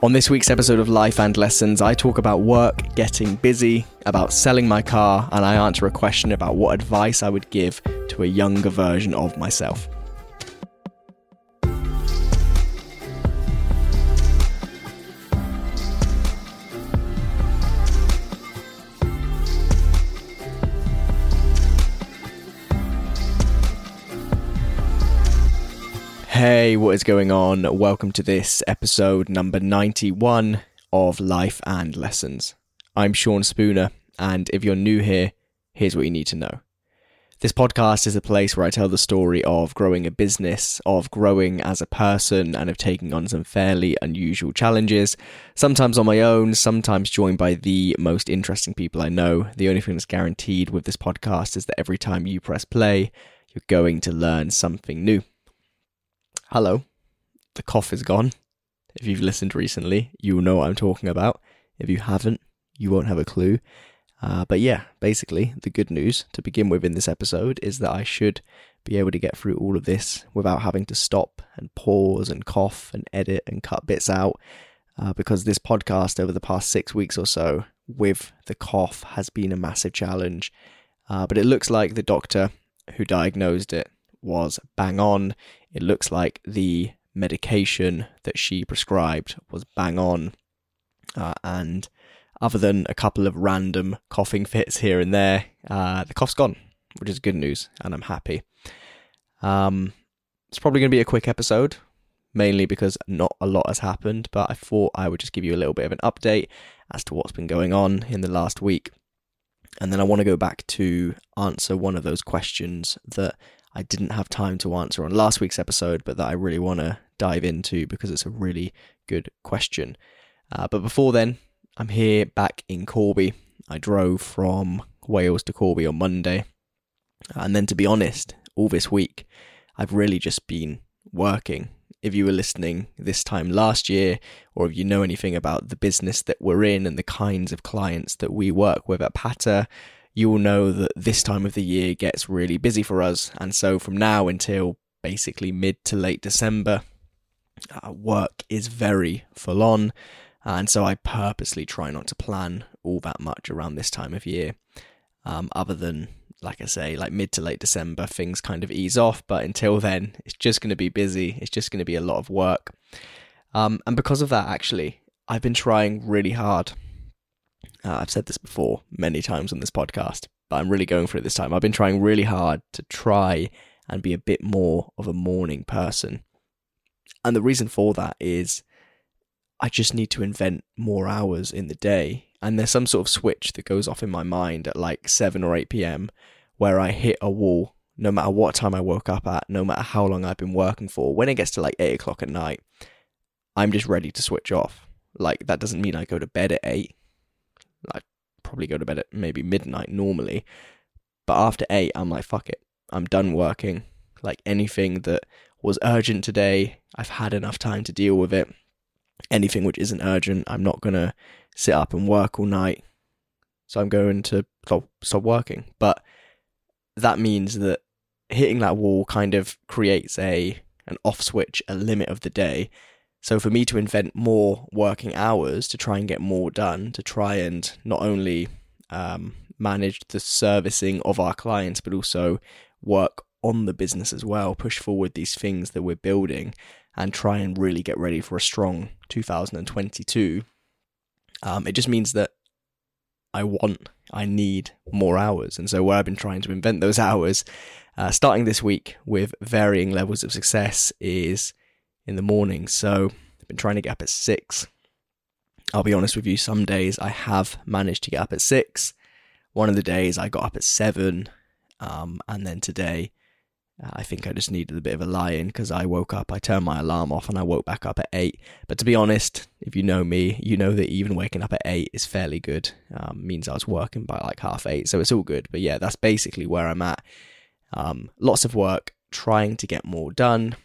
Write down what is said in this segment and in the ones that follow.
On this week's episode of Life and Lessons, I talk about work, getting busy, about selling my car, and I answer a question about what advice I would give to a younger version of myself. Hey, what is going on? Welcome to this episode number 91 of Life and Lessons. I'm Sean Spooner, and if you're new here, here's what you need to know. This podcast is a place where I tell the story of growing a business, of growing as a person, and of taking on some fairly unusual challenges, sometimes on my own, sometimes joined by the most interesting people I know. The only thing that's guaranteed with this podcast is that every time you press play, you're going to learn something new. Hello. The cough is gone. If you've listened recently, you'll know what I'm talking about. If you haven't, you won't have a clue. Uh, but yeah, basically, the good news to begin with in this episode is that I should be able to get through all of this without having to stop and pause and cough and edit and cut bits out. Uh, because this podcast over the past six weeks or so with the cough has been a massive challenge. Uh, but it looks like the doctor who diagnosed it was bang on. It looks like the medication that she prescribed was bang on. Uh, and other than a couple of random coughing fits here and there, uh, the cough's gone, which is good news, and I'm happy. Um, it's probably going to be a quick episode, mainly because not a lot has happened, but I thought I would just give you a little bit of an update as to what's been going on in the last week. And then I want to go back to answer one of those questions that I didn't have time to answer on last week's episode, but that I really want to dive into because it's a really good question. Uh, but before then, I'm here back in Corby. I drove from Wales to Corby on Monday. And then, to be honest, all this week, I've really just been working. If you were listening this time last year, or if you know anything about the business that we're in and the kinds of clients that we work with at Patter, you will know that this time of the year gets really busy for us. And so from now until basically mid to late December, uh, work is very full on. And so I purposely try not to plan all that much around this time of year. Um, other than, like I say, like mid to late December, things kind of ease off. But until then, it's just going to be busy. It's just going to be a lot of work. Um, and because of that, actually, I've been trying really hard uh, I've said this before many times on this podcast, but I'm really going for it this time. I've been trying really hard to try and be a bit more of a morning person. And the reason for that is I just need to invent more hours in the day. And there's some sort of switch that goes off in my mind at like 7 or 8 p.m. where I hit a wall no matter what time I woke up at, no matter how long I've been working for. When it gets to like 8 o'clock at night, I'm just ready to switch off. Like, that doesn't mean I go to bed at 8 I probably go to bed at maybe midnight normally. But after eight, I'm like, fuck it. I'm done working. Like anything that was urgent today, I've had enough time to deal with it. Anything which isn't urgent, I'm not going to sit up and work all night. So I'm going to stop, working. But that means that hitting that wall kind of creates a an off switch, a limit of the day so for me to invent more working hours to try and get more done, to try and not only um, manage the servicing of our clients, but also work on the business as well, push forward these things that we're building, and try and really get ready for a strong 2022. Um, it just means that I want, I need more hours. And so, where I've been trying to invent those hours, uh, starting this week with varying levels of success, is in the morning. So I've been trying to get up at six. I'll be honest with you, some days I have managed to get up at six. One of the days I got up at seven. Um, and then today, uh, I think I just needed a bit of a lie in because I woke up, I turned my alarm off, and I woke back up at eight. But to be honest, if you know me, you know that even waking up at eight is fairly good. Um, means I was working by like half eight, so it's all good. But yeah, that's basically where I'm at. Um, lots of work, trying to get more done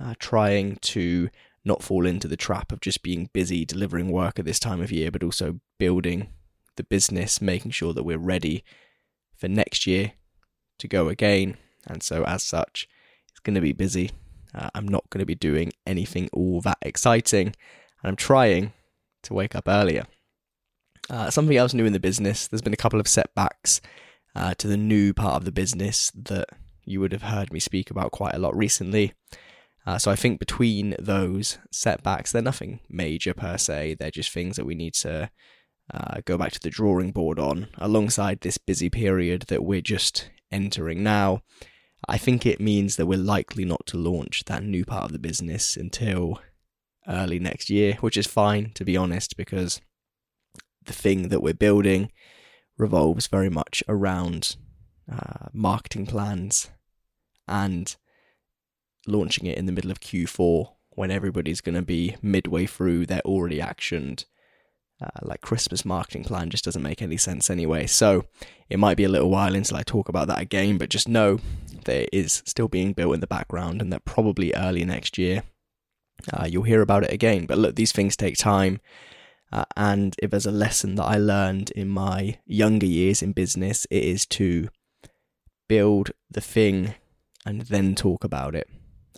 uh, trying to not fall into the trap of just being busy delivering work at this time of year, but also building the business, making sure that we're ready for next year to go again. And so, as such, it's going to be busy. Uh, I'm not going to be doing anything all that exciting. And I'm trying, to wake up earlier. Uh, something else new in the business. There's been a couple of setbacks uh, to the new part of the business that you would have heard me speak about quite a lot recently. Uh, so I think between those setbacks, they're nothing major per se. They're just things that we need to uh, go back to the drawing board on alongside this busy period that we're just entering now. I think it means that we're likely not to launch that new part of the business until early next year, which is fine, to be honest, because the thing that we're building revolves very much around uh, marketing plans and launching it in the middle of Q4 when everybody's going to be midway through their already actioned uh, like Christmas marketing plan just doesn't make any sense anyway. So it might be a little while until I talk about that again, but just know that it is still being built in the background and that probably early next year uh, you'll hear about it again. But look, these things take time. Uh, and if there's a lesson that I learned in my younger years in business, it is to build the thing and then talk about it.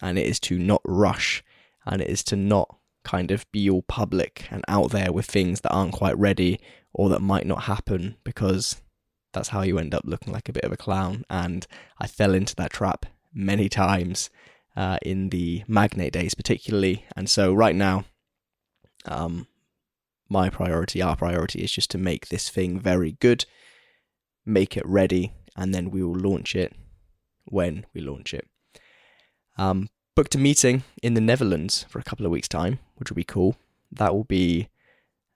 And it is to not rush and it is to not kind of be all public and out there with things that aren't quite ready or that might not happen because that's how you end up looking like a bit of a clown. And I fell into that trap many times uh, in the Magnate days, particularly. And so right now, um, my priority, our priority, is just to make this thing very good, make it ready, and then we will launch it when we launch it. Um, booked a meeting in the Netherlands for a couple of weeks' time, which will be cool. That will be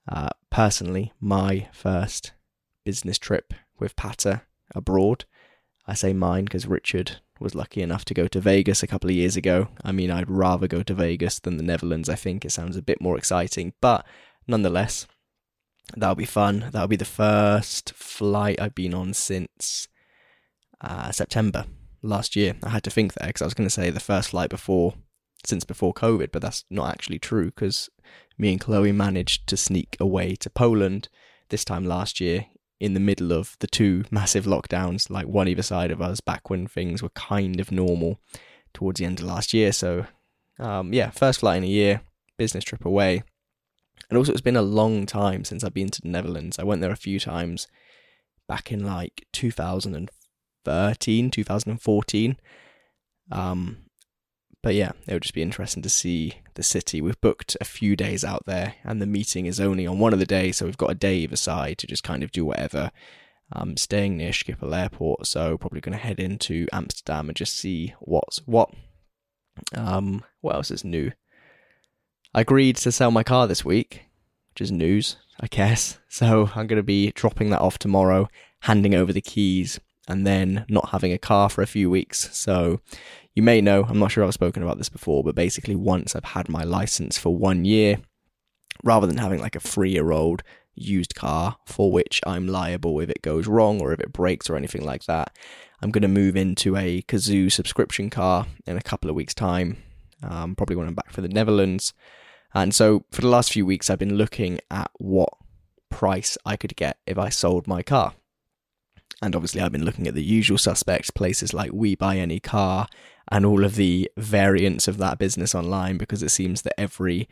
uh, personally my first business trip with Patter abroad. I say mine because Richard was lucky enough to go to Vegas a couple of years ago. I mean, I'd rather go to Vegas than the Netherlands. I think it sounds a bit more exciting, but nonetheless, that'll be fun. That'll be the first flight I've been on since uh, September last year. I had to think there because I was going to say the first flight before since before COVID, but that's not actually true because me and Chloe managed to sneak away to Poland this time last year in the middle of the two massive lockdowns, like one either side of us, back when things were kind of normal towards the end of last year. So, um, yeah, first flight in a year, business trip away. And also, it's been a long time since I've been to the Netherlands. I went there a few times back in like 2013, 2014. Um, but yeah, it would just be interesting to see the city. We've booked a few days out there, and the meeting is only on one of the days, so we've got a day either side to just kind of do whatever. I'm staying near Schiphol Airport, so probably going to head into Amsterdam and just see what's what. Um, what else is new? I agreed to sell my car this week, which is news, I guess. So I'm going to be dropping that off tomorrow, handing over the keys, and then not having a car for a few weeks. So you may know, I'm not sure I've spoken about this before, but basically, once I've had my license for one year, rather than having like a three year old used car for which I'm liable if it goes wrong or if it breaks or anything like that, I'm going to move into a Cazoo subscription car in a couple of weeks' time, um, probably when I'm back for the Netherlands. And so for the last few weeks, I've been looking at what price I could get if I sold my car. And obviously, I've been looking at the usual suspects, places like We Buy Any Car, and all of the variants of that business online, because it seems that every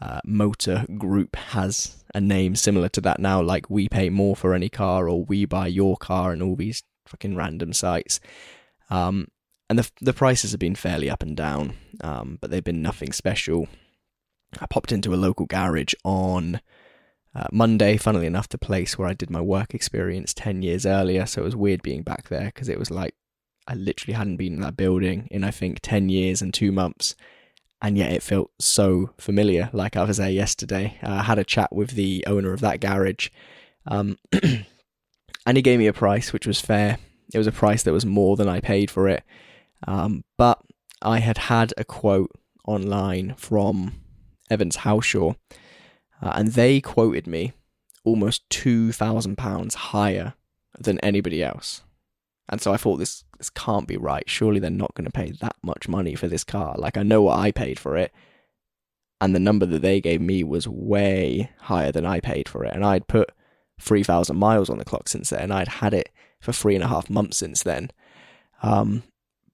uh, motor group has a name similar to that now, like We Pay More for Any Car or We Buy Your Car, and all these fucking random sites. Um, and the the prices have been fairly up and down, um, but they've been nothing special. I popped into a local garage on uh, Monday, funnily enough, the place where I did my work experience 10 years earlier. So it was weird being back there because it was like I literally hadn't been in that building in, I think, 10 years and two months. And yet it felt so familiar, like I was there yesterday. Uh, I had a chat with the owner of that garage. Um, and he gave me a price which was fair. It was a price that was more than I paid for it. Um, but I had had a quote online from Evans Halshaw, uh, and they quoted me almost two thousand pounds higher than anybody else. And so I thought this this can't be right. Surely they're not going to pay that much money for this car. Like I know what I paid for it, and the number that they gave me was way higher than I paid for it. And I'd put three thousand miles on the clock since then. And I'd had it for three and a half months since then. Um,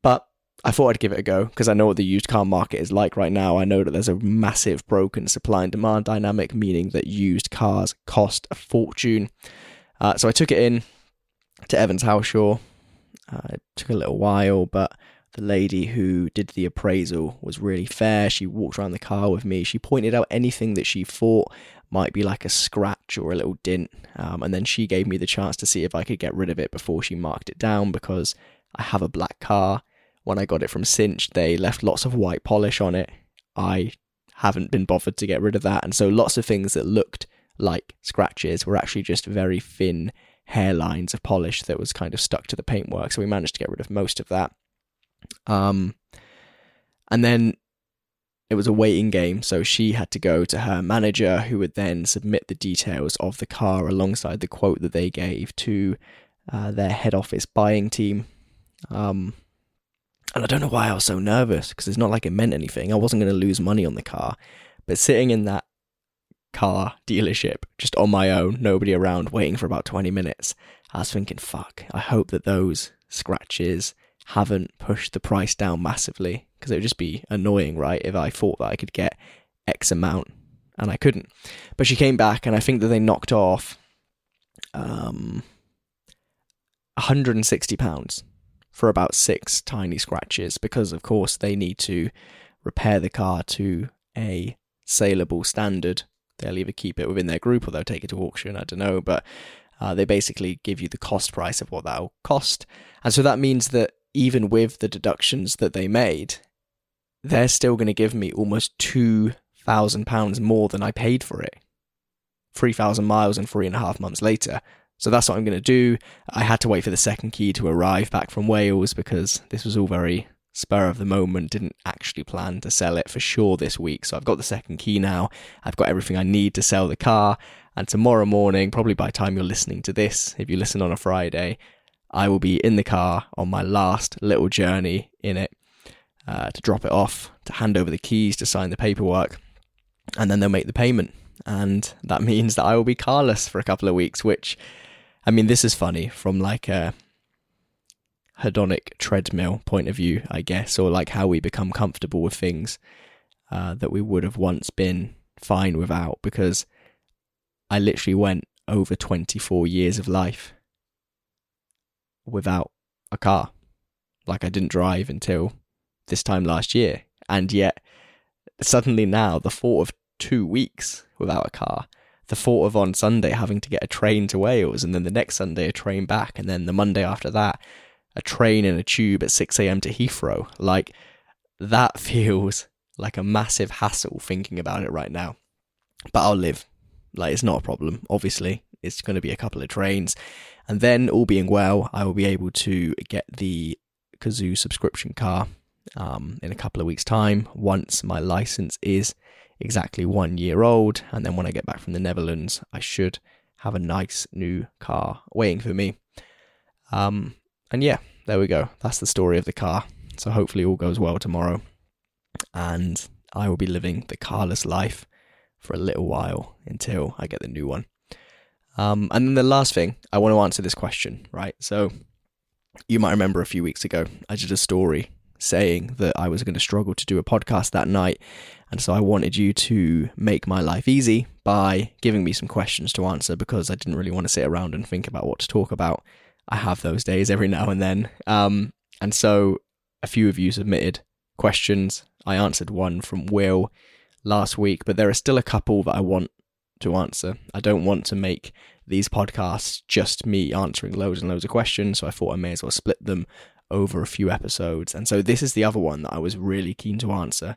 but I thought I'd give it a go because I know what the used car market is like right now. I know that there's a massive broken supply and demand dynamic, meaning that used cars cost a fortune. Uh, so I took it in to Evans Halshaw. Uh, it took a little while, but the lady who did the appraisal was really fair. She walked around the car with me. She pointed out anything that she thought might be like a scratch or a little dint. Um, and then she gave me the chance to see if I could get rid of it before she marked it down because I have a black car. When I got it from Cinch, they left lots of white polish on it. I haven't been bothered to get rid of that. And so lots of things that looked like scratches were actually just very thin hairlines of polish that was kind of stuck to the paintwork. So we managed to get rid of most of that. Um, and then it was a waiting game, so she had to go to her manager, who would then submit the details of the car alongside the quote that they gave to uh, their head office buying team. Um, and I don't know why I was so nervous because it's not like it meant anything. I wasn't going to lose money on the car, but sitting in that car dealership just on my own, nobody around, waiting for about 20 minutes, I was thinking, fuck, I hope that those scratches haven't pushed the price down massively because it would just be annoying, right? If I thought that I could get X amount and I couldn't. But she came back and I think that they knocked off um, 160 pounds for about six tiny scratches because, of course, they need to repair the car to a saleable standard. They'll either keep it within their group or they'll take it to auction. I don't know, but uh, they basically give you the cost price of what that'll cost. And so that means that even with the deductions that they made, they're still going to give me almost two thousand pounds more than I paid for it. Three thousand miles and three and a half months later. So that's what I'm going to do. I had to wait for the second key to arrive back from Wales because this was all very spur of the moment. Didn't actually plan to sell it for sure this week. So I've got the second key now. I've got everything I need to sell the car. And tomorrow morning, probably by the time you're listening to this, if you listen on a Friday, I will be in the car on my last little journey in it uh, to drop it off, to hand over the keys, to sign the paperwork, and then they'll make the payment. And that means that I will be carless for a couple of weeks, which, I mean, this is funny from like a hedonic treadmill point of view, I guess, or like how we become comfortable with things uh, that we would have once been fine without, because I literally went over 24 years of life without a car. Like I didn't drive until this time last year. And yet, suddenly now, the thought of two weeks without a car, the thought of on Sunday having to get a train to Wales, and then the next Sunday a train back, and then the Monday after that, a train and a tube at 6 a.m. to Heathrow, like that feels like a massive hassle thinking about it right now. But I'll live. Like, it's not a problem, obviously. It's going to be a couple of trains. And then, all being well, I will be able to get the Cazoo subscription car um, in a couple of weeks' time once my license is exactly one year old. And then when I get back from the Netherlands, I should have a nice new car waiting for me. Um, and yeah, there we go. That's the story of the car. So hopefully all goes well tomorrow. And I will be living the carless life for a little while until I get the new one. Um, and then the last thing, I want to answer this question, right? So you might remember a few weeks ago, I did a story saying that I was going to struggle to do a podcast that night. And so I wanted you to make my life easy by giving me some questions to answer because I didn't really want to sit around and think about what to talk about. I have those days every now and then. Um, and so a few of you submitted questions. I answered one from Will last week, but there are still a couple that I want to answer. I don't want to make these podcasts just me answering loads and loads of questions, so I thought I may as well split them over a few episodes. And so this is the other one that I was really keen to answer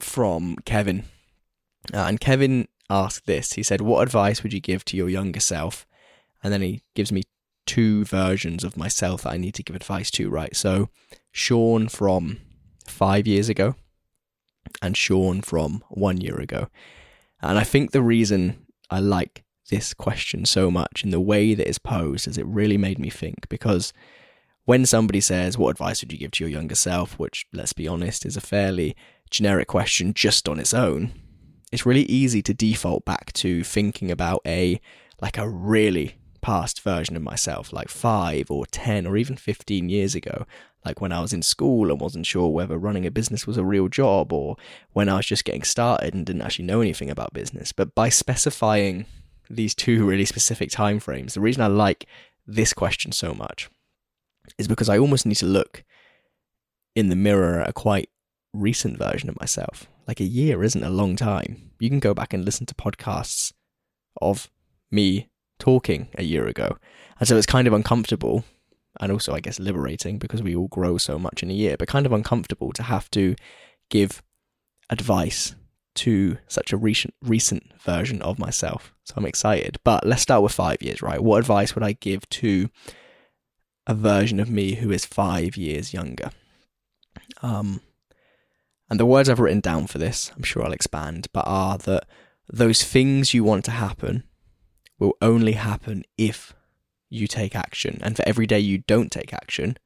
from Kevin. Uh, and Kevin asked this. He said, What advice would you give to your younger self? And then he gives me two versions of myself that I need to give advice to, right? So Sean from five years ago and Sean from one year ago. And I think the reason I like this question so much in the way that it's posed is it really made me think because when somebody says, What advice would you give to your younger self? which, let's be honest, is a fairly generic question just on its own, it's really easy to default back to thinking about a like a really past version of myself, like five or 10 or even 15 years ago. like when I was in school and wasn't sure whether running a business was a real job or when I was just getting started and didn't actually know anything about business. But by specifying these two really specific time frames, the reason I like this question so much is because I almost need to look in the mirror at a quite recent version of myself. Like a year isn't a long time. You can go back and listen to podcasts of me talking a year ago. And so it's kind of uncomfortable and also, I guess, liberating because we all grow so much in a year, but kind of uncomfortable to have to give advice to such a recent recent version of myself. So I'm excited. But let's start with five years, right? What advice would I give to a version of me who is five years younger? Um, and the words I've written down for this, I'm sure I'll expand, but are that those things you want to happen will only happen if you take action. And for every day you don't take action,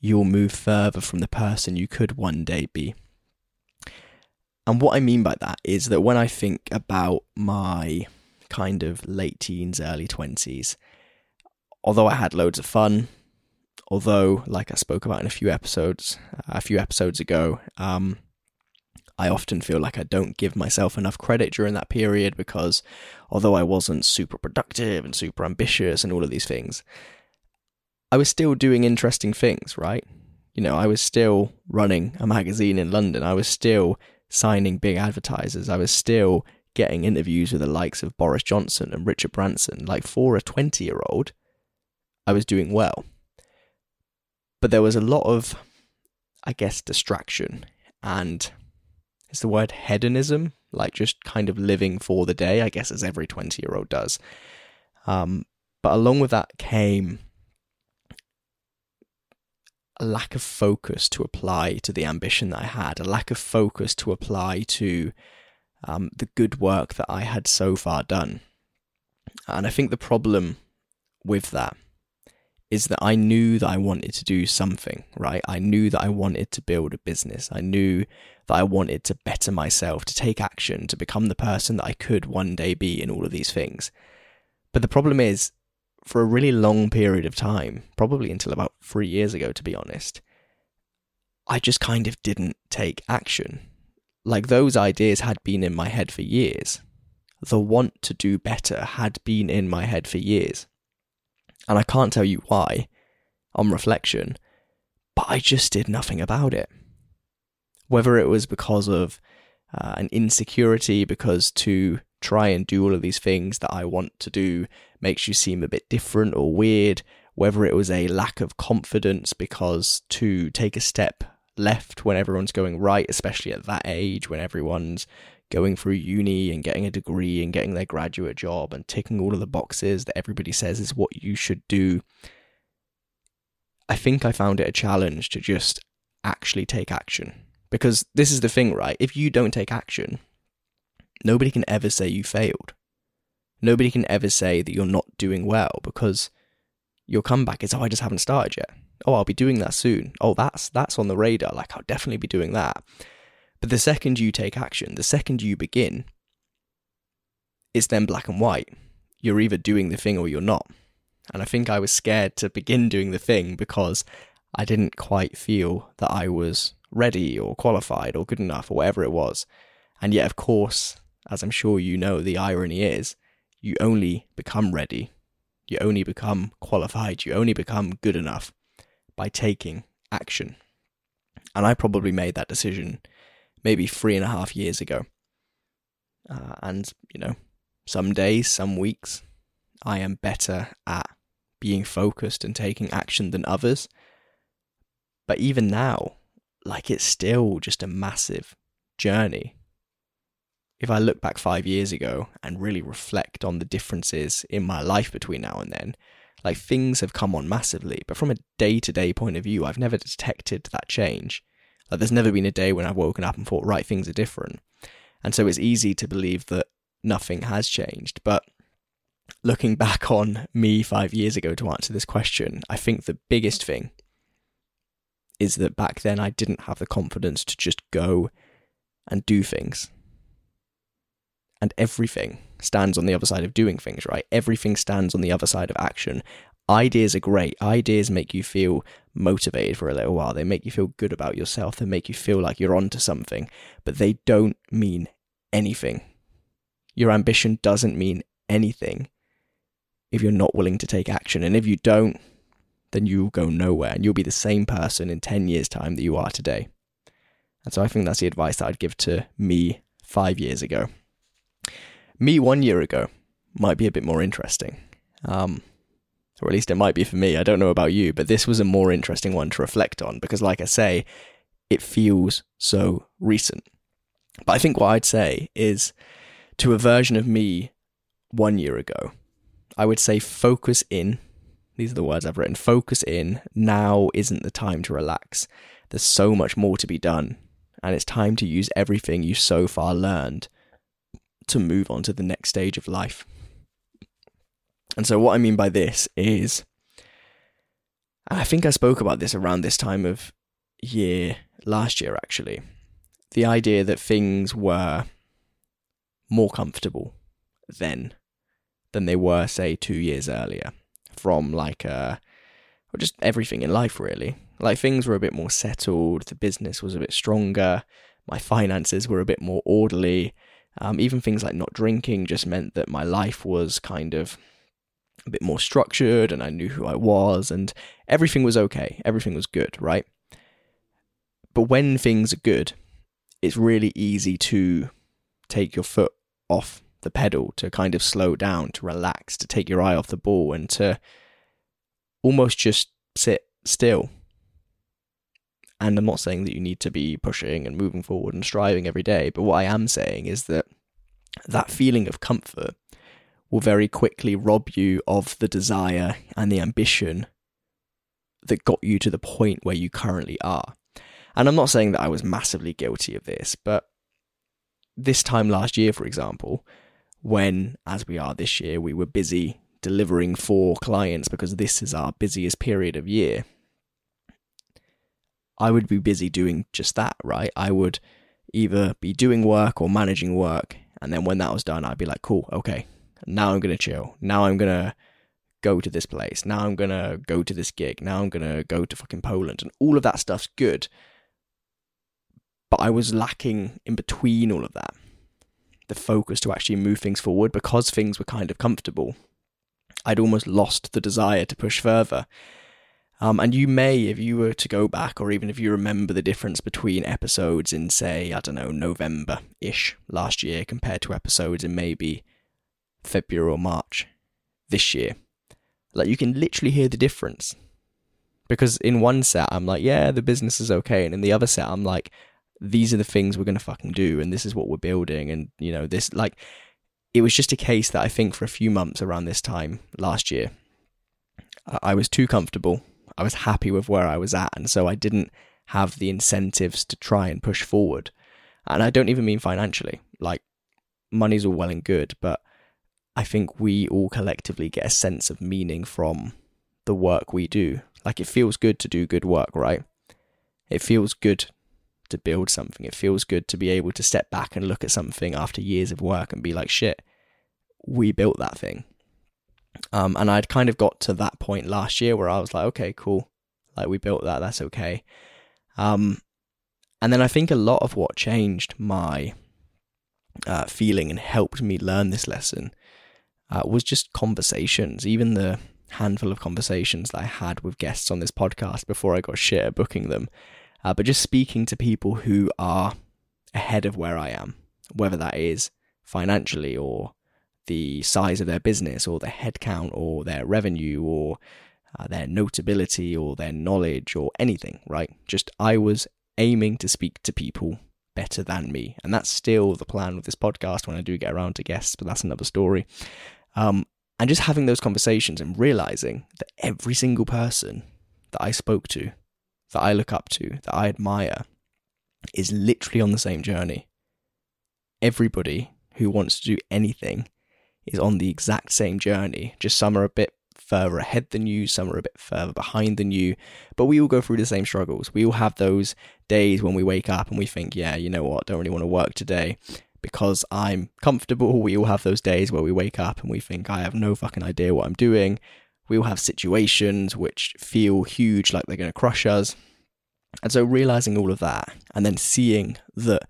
you'll move further from the person you could one day be. And what I mean by that is that when I think about my kind of late teens, early 20s, although I had loads of fun, although, like I spoke about in a few episodes, a few episodes ago, um, I often feel like I don't give myself enough credit during that period because although I wasn't super productive and super ambitious and all of these things, I was still doing interesting things, right? You know, I was still running a magazine in London. I was still signing big advertisers. I was still getting interviews with the likes of Boris Johnson and Richard Branson. Like for a 20 year old, I was doing well. But there was a lot of, I guess, distraction and is the word hedonism, like just kind of living for the day, I guess, as every 20 year old does. Um, but along with that came a lack of focus to apply to the ambition that I had, a lack of focus to apply to um, the good work that I had so far done. And I think the problem with that is that I knew that I wanted to do something, right? I knew that I wanted to build a business. I knew that I wanted to better myself, to take action, to become the person that I could one day be in all of these things. But the problem is, for a really long period of time, probably until about three years ago, to be honest, I just kind of didn't take action. Like those ideas had been in my head for years. The want to do better had been in my head for years. And I can't tell you why, on reflection, but I just did nothing about it. Whether it was because of uh, an insecurity, because to try and do all of these things that I want to do makes you seem a bit different or weird, whether it was a lack of confidence because to take a step left when everyone's going right, especially at that age when everyone's going through uni and getting a degree and getting their graduate job and ticking all of the boxes that everybody says is what you should do. I think I found it a challenge to just actually take action. Because this is the thing, right? If you don't take action, nobody can ever say you failed. Nobody can ever say that you're not doing well because your comeback is, oh, I just haven't started yet. Oh, I'll be doing that soon. Oh, that's that's on the radar. Like I'll definitely be doing that. But the second you take action, the second you begin, it's then black and white. You're either doing the thing or you're not. And I think I was scared to begin doing the thing because I didn't quite feel that I was ready or qualified or good enough or whatever it was. And yet, of course, as I'm sure you know, the irony is you only become ready, you only become qualified, you only become good enough by taking action. And I probably made that decision maybe three and a half years ago. Uh, and, you know, some days, some weeks, I am better at being focused and taking action than others. But even now, like it's still just a massive journey. If I look back five years ago and really reflect on the differences in my life between now and then, like things have come on massively. But from a day to day point of view, I've never detected that change. Like there's never been a day when I've woken up and thought, right, things are different. And so it's easy to believe that nothing has changed. But looking back on me five years ago to answer this question, I think the biggest thing is that back then I didn't have the confidence to just go and do things. And everything stands on the other side of doing things, right? Everything stands on the other side of action. Ideas are great. Ideas make you feel motivated for a little while. They make you feel good about yourself. They make you feel like you're onto something, but they don't mean anything. Your ambition doesn't mean anything if you're not willing to take action. And if you don't, then you'll go nowhere and you'll be the same person in 10 years' time that you are today. And so I think that's the advice that I'd give to me five years ago. Me one year ago might be a bit more interesting. Um, or at least it might be for me. I don't know about you, but this was a more interesting one to reflect on because, like I say, it feels so recent. But I think what I'd say is to a version of me one year ago, I would say focus in. These are the words I've written. Focus in. Now isn't the time to relax. There's so much more to be done, and it's time to use everything you so far learned to move on to the next stage of life. And so, what I mean by this is, I think I spoke about this around this time of year last year, actually. The idea that things were more comfortable then than they were, say, two years earlier, from like uh, or just everything in life, really. Like things were a bit more settled, the business was a bit stronger, my finances were a bit more orderly. Um, even things like not drinking just meant that my life was kind of a bit more structured and I knew who I was and everything was okay. Everything was good, right? But when things are good, it's really easy to take your foot off the pedal, to kind of slow down, to relax, to take your eye off the ball and to almost just sit still. And I'm not saying that you need to be pushing and moving forward and striving every day, but what I am saying is that that feeling of comfort will very quickly rob you of the desire and the ambition that got you to the point where you currently are. And I'm not saying that I was massively guilty of this, but this time last year, for example, when, as we are this year, we were busy delivering for clients because this is our busiest period of year, I would be busy doing just that, right? I would either be doing work or managing work. And then when that was done, I'd be like, cool, okay, now I'm going to chill. Now I'm going to go to this place. Now I'm going to go to this gig. Now I'm going to go to fucking Poland. And all of that stuff's good. But I was lacking in between all of that the focus to actually move things forward because things were kind of comfortable. I'd almost lost the desire to push further. Um, and you may, if you were to go back, or even if you remember the difference between episodes in, say, I don't know, November ish last year compared to episodes in maybe February or March this year. Like you can literally hear the difference. Because in one set, I'm like, yeah, the business is okay. And in the other set, I'm like, these are the things we're going to fucking do. And this is what we're building. And, you know, this, like, it was just a case that I think for a few months around this time last year, I was too comfortable. I was happy with where I was at. And so I didn't have the incentives to try and push forward. And I don't even mean financially. Like, money's all well and good, but I think we all collectively get a sense of meaning from the work we do. Like it feels good to do good work, right? It feels good to build something. It feels good to be able to step back and look at something after years of work and be like, shit, we built that thing. Um, and I'd kind of got to that point last year where I was like, okay, cool. Like we built that, that's okay. Um, and then I think a lot of what changed my uh, feeling and helped me learn this lesson uh, was just conversations, even the handful of conversations that I had with guests on this podcast before I got shit at booking them. Uh, but just speaking to people who are ahead of where I am, whether that is financially or the size of their business or their headcount or their revenue or uh, their notability or their knowledge or anything, right? Just I was aiming to speak to people better than me. And that's still the plan with this podcast when I do get around to guests, but that's another story. Um, and just having those conversations and realizing that every single person that I spoke to, that I look up to, that I admire, is literally on the same journey. Everybody who wants to do anything is on the exact same journey, just some are a bit further ahead than you, some are a bit further behind than you, but we all go through the same struggles. We all have those days when we wake up and we think, yeah, you know what, don't really want to work today because I'm comfortable. We all have those days where we wake up and we think, I have no fucking idea what I'm doing. We all have situations which feel huge, like they're going to crush us. And so realizing all of that and then seeing that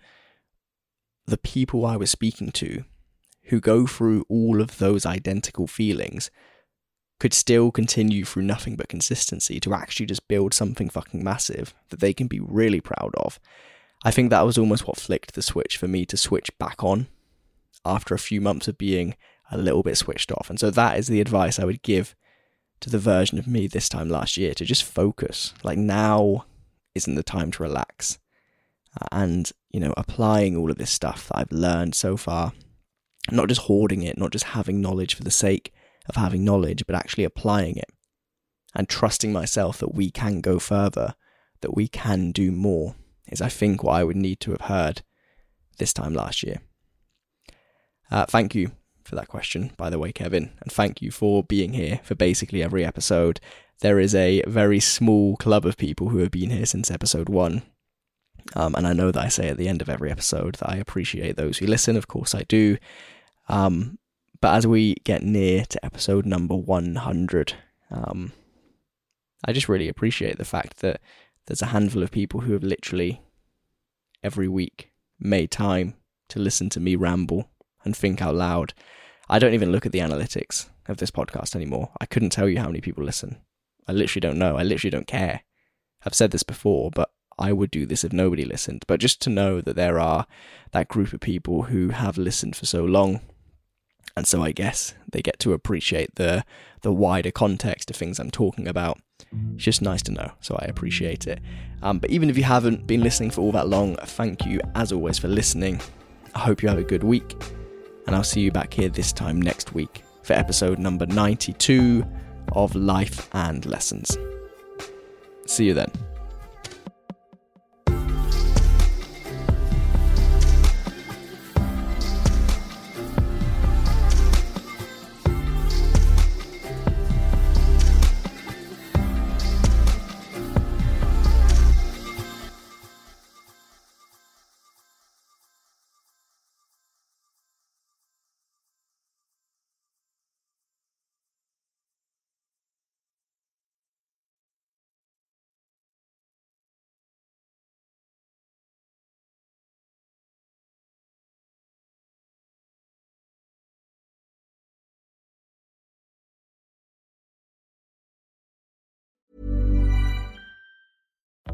the people I was speaking to who go through all of those identical feelings could still continue through nothing but consistency to actually just build something fucking massive that they can be really proud of. I think that was almost what flicked the switch for me to switch back on after a few months of being a little bit switched off. And so that is the advice I would give to the version of me this time last year to just focus. Like now isn't the time to relax. Uh, and, you know, applying all of this stuff that I've learned so far, not just hoarding it, not just having knowledge for the sake of having knowledge, but actually applying it and trusting myself that we can go further, that we can do more, is I think what I would need to have heard this time last year. Uh, thank you for that question, by the way, Kevin, and thank you for being here for basically every episode. There is a very small club of people who have been here since episode one. Um, and I know that I say at the end of every episode that I appreciate those who listen. Of course, I do. Um, but as we get near to episode number 100, um, I just really appreciate the fact that there's a handful of people who have literally every week made time to listen to me ramble and think out loud. I don't even look at the analytics of this podcast anymore. I couldn't tell you how many people listen. I literally don't know. I literally don't care. I've said this before, but I would do this if nobody listened. But just to know that there are that group of people who have listened for so long and so I guess they get to appreciate the the wider context of things I'm talking about. It's just nice to know, so I appreciate it. Um, but even if you haven't been listening for all that long, thank you as always for listening. I hope you have a good week, and I'll see you back here this time next week for episode number 92 of Life and Lessons. See you then.